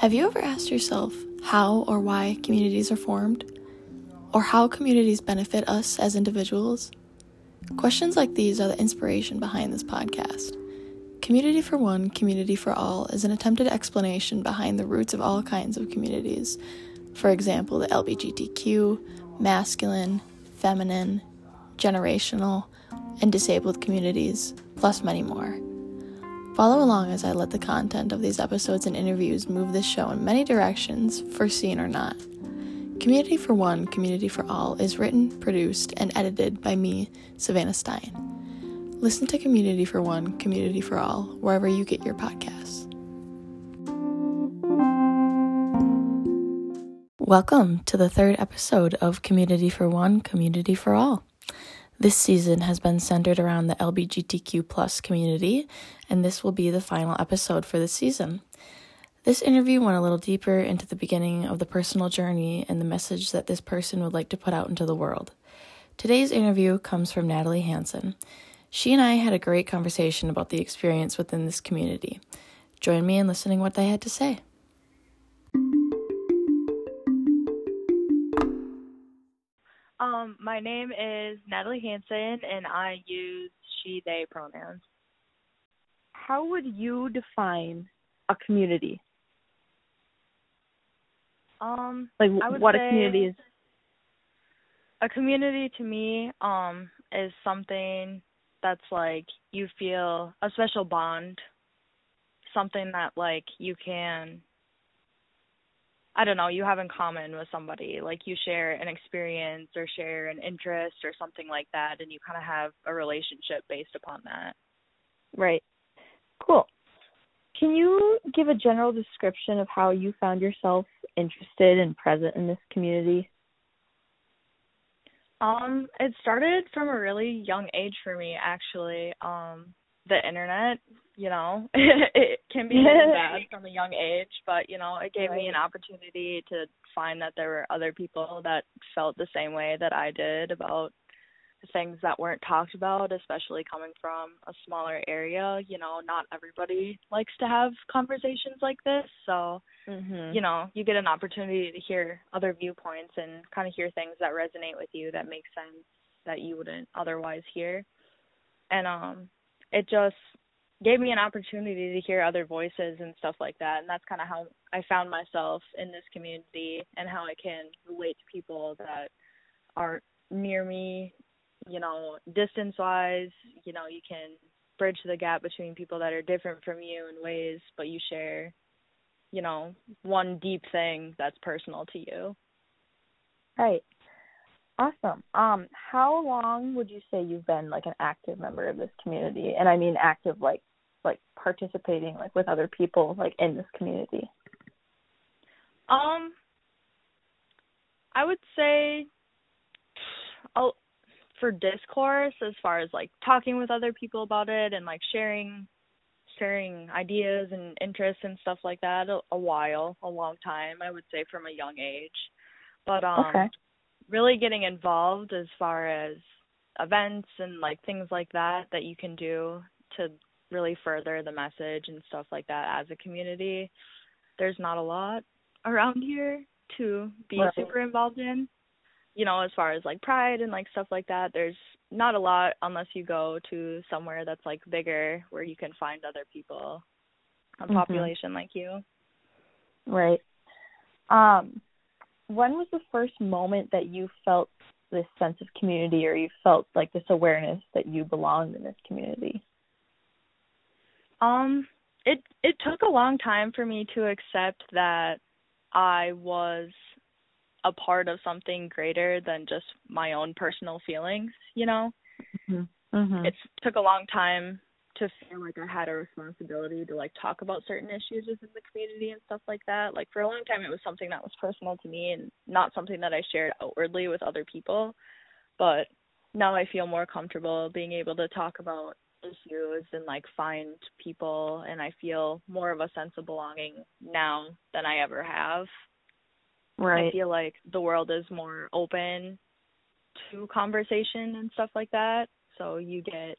Have you ever asked yourself how or why communities are formed? Or how communities benefit us as individuals? Questions like these are the inspiration behind this podcast. Community for One, Community for All is an attempted explanation behind the roots of all kinds of communities. For example, the LGBTQ, masculine, feminine, generational, and disabled communities, plus many more. Follow along as I let the content of these episodes and interviews move this show in many directions, foreseen or not. Community for One, Community for All is written, produced, and edited by me, Savannah Stein. Listen to Community for One, Community for All wherever you get your podcasts. Welcome to the third episode of Community for One, Community for All. This season has been centered around the LGBTQ plus community, and this will be the final episode for this season. This interview went a little deeper into the beginning of the personal journey and the message that this person would like to put out into the world. Today's interview comes from Natalie Hanson. She and I had a great conversation about the experience within this community. Join me in listening what they had to say. Um, my name is Natalie Hanson, and I use she, they pronouns. How would you define a community? Um, Like what a community is? a community to me um is something that's like you feel a special bond, something that like you can I don't know, you have in common with somebody. Like you share an experience or share an interest or something like that and you kind of have a relationship based upon that. Right. Cool. Can you give a general description of how you found yourself interested and present in this community? Um, it started from a really young age for me actually. Um, the internet, you know, it can be really bad from a young age, but you know, it gave me an opportunity to find that there were other people that felt the same way that I did about things that weren't talked about, especially coming from a smaller area. You know, not everybody likes to have conversations like this, so Mhm. you know, you get an opportunity to hear other viewpoints and kind of hear things that resonate with you that make sense that you wouldn't otherwise hear. And um it just gave me an opportunity to hear other voices and stuff like that. And that's kind of how I found myself in this community and how I can relate to people that are near me, you know, distance wise, you know, you can bridge the gap between people that are different from you in ways, but you share you know, one deep thing that's personal to you. Right. Awesome. Um, how long would you say you've been like an active member of this community? And I mean active like like participating like with other people like in this community. Um I would say oh for discourse as far as like talking with other people about it and like sharing sharing ideas and interests and stuff like that a, a while, a long time, I would say from a young age. But um Okay. Really getting involved as far as events and like things like that that you can do to really further the message and stuff like that as a community. There's not a lot around here to be Right. super involved in. You know, as far as like pride and like stuff like that, there's not a lot unless you go to somewhere that's like bigger where you can find other people, a Mhm. population like you. Right. Um, when was the first moment that you felt this sense of community or you felt like this awareness that you belonged in this community? Um, it it took a long time for me to accept that I was a part of something greater than just my own personal feelings, you know? Mm-hmm. It took a long time to feel like I had a responsibility to like talk about certain issues within the community and stuff like that. Like for a long time it was something that was personal to me and not something that I shared outwardly with other people. But now I feel more comfortable being able to talk about issues and like find people and I feel more of a sense of belonging now than I ever have. Right. I feel like the world is more open to conversation and stuff like that. So you get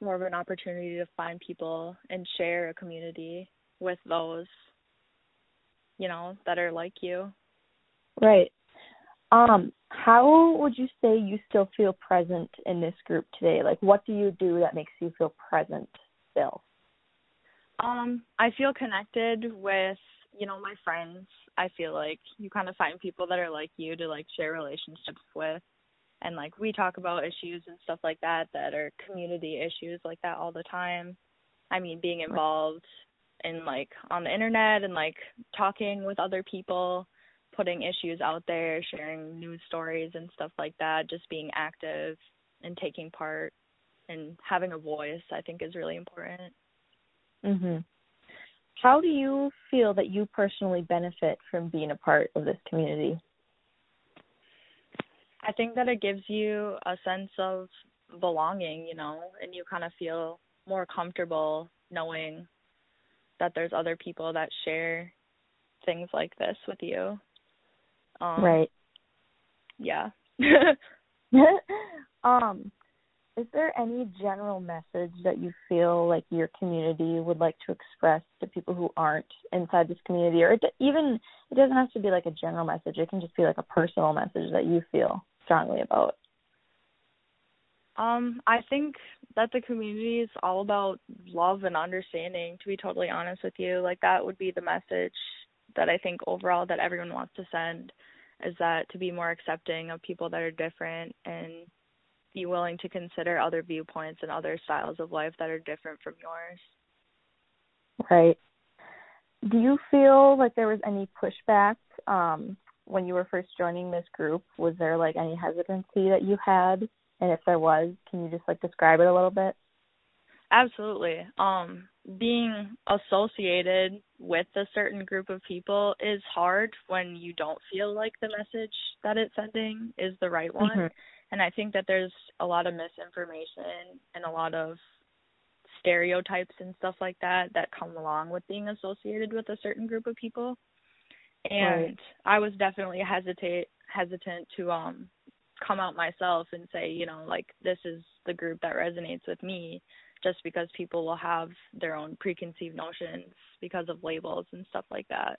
more of an opportunity to find people and share a community with those you know, that are like you. Right. Um, how would you say you still feel present in this group today? Like what do you do that makes you feel present still? Um, I feel connected with, you know, my friends. I feel like you kind of find people that are like you to like share relationships with. And like we talk about issues and stuff like that that are community issues like that all the time. I mean, being involved in like on the internet and like talking with other people, putting issues out there, sharing news stories and stuff like that, just being active and taking part and having a voice, I think is really important. Mhm. How do you feel that you personally benefit from being a part of this community? I think that it gives you a sense of belonging, you know, and you kind of feel more comfortable knowing that there's other people that share things like this with you. Um, right. Yeah. um, is there any general message that you feel like your community would like to express to people who aren't inside this community or even it doesn't have to be like a general message it can just be like a personal message that you feel strongly about um i think that the community is all about love and understanding to be totally honest with you like that would be the message that i think overall that everyone wants to send is that to be more accepting of people that are different and be willing to consider other viewpoints and other styles of life that are different from yours. Right. Do you feel like there was any pushback um, when you were first joining this group? Was there like any hesitancy that you had? And if there was, can you just like describe it a little bit? Absolutely. Um, being associated with a certain group of people is hard when you don't feel like the message that it's sending is the right one. Mm-hmm and I think that there's a lot of misinformation and a lot of stereotypes and stuff like that that come along with being associated with a certain group of people. And right. I was definitely hesitate hesitant to um come out myself and say, you know, like this is the group that resonates with me just because people will have their own preconceived notions because of labels and stuff like that.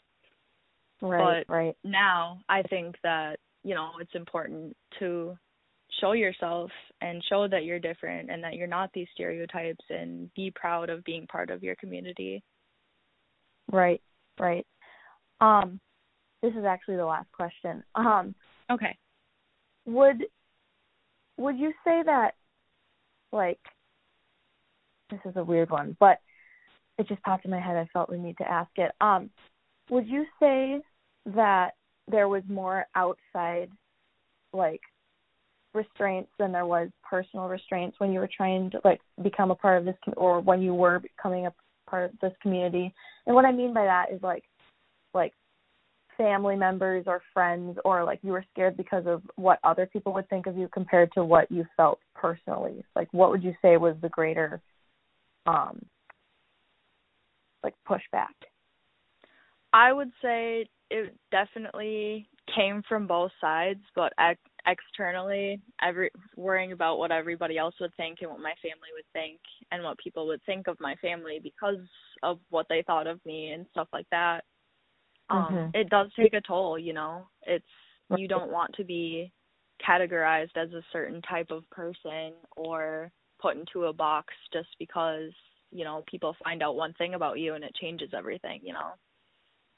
Right, but right. now I think that, you know, it's important to show yourself and show that you're different and that you're not these stereotypes and be proud of being part of your community. Right, right. Um this is actually the last question. Um okay. Would would you say that like this is a weird one, but it just popped in my head. I felt the need to ask it. Um would you say that there was more outside like restraints than there was personal restraints when you were trying to like become a part of this com- or when you were becoming a part of this community. And what I mean by that is like like family members or friends or like you were scared because of what other people would think of you compared to what you felt personally. Like what would you say was the greater um like pushback? I would say it definitely came from both sides, but ex- externally, every worrying about what everybody else would think and what my family would think and what people would think of my family because of what they thought of me and stuff like that. Um, mm-hmm. it does take a toll, you know. It's you don't want to be categorized as a certain type of person or put into a box just because, you know, people find out one thing about you and it changes everything, you know.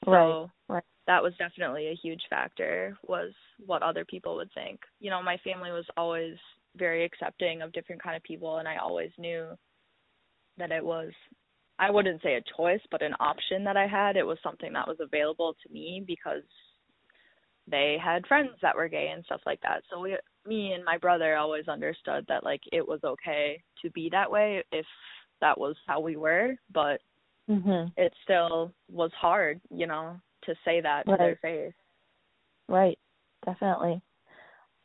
So right. right that was definitely a huge factor was what other people would think. You know, my family was always very accepting of different kind of people and I always knew that it was I wouldn't say a choice, but an option that I had. It was something that was available to me because they had friends that were gay and stuff like that. So we me and my brother always understood that like it was okay to be that way if that was how we were, but mm-hmm. it still was hard, you know, to say that right. to their face. Right, definitely.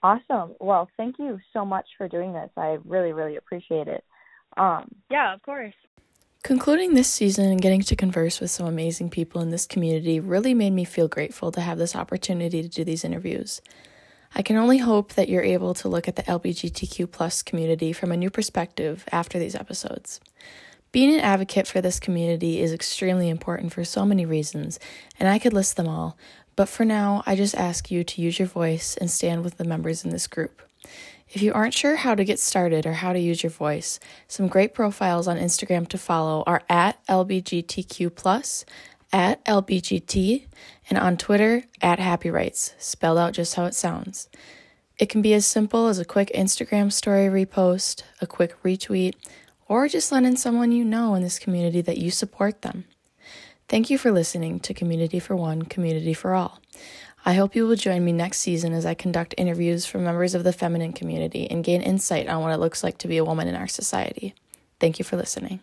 Awesome. Well, thank you so much for doing this. I really, really appreciate it. Um, yeah, of course. Concluding this season and getting to converse with some amazing people in this community really made me feel grateful to have this opportunity to do these interviews. I can only hope that you're able to look at the LGBTQ plus community from a new perspective after these episodes. Being an advocate for this community is extremely important for so many reasons, and I could list them all, but for now, I just ask you to use your voice and stand with the members in this group. If you aren't sure how to get started or how to use your voice, some great profiles on Instagram to follow are at LBGTQ, at LBGT, and on Twitter at Happy Rights, spelled out just how it sounds. It can be as simple as a quick Instagram story repost, a quick retweet, or just letting someone you know in this community that you support them. Thank you for listening to Community for One, Community for All. I hope you will join me next season as I conduct interviews for members of the feminine community and gain insight on what it looks like to be a woman in our society. Thank you for listening.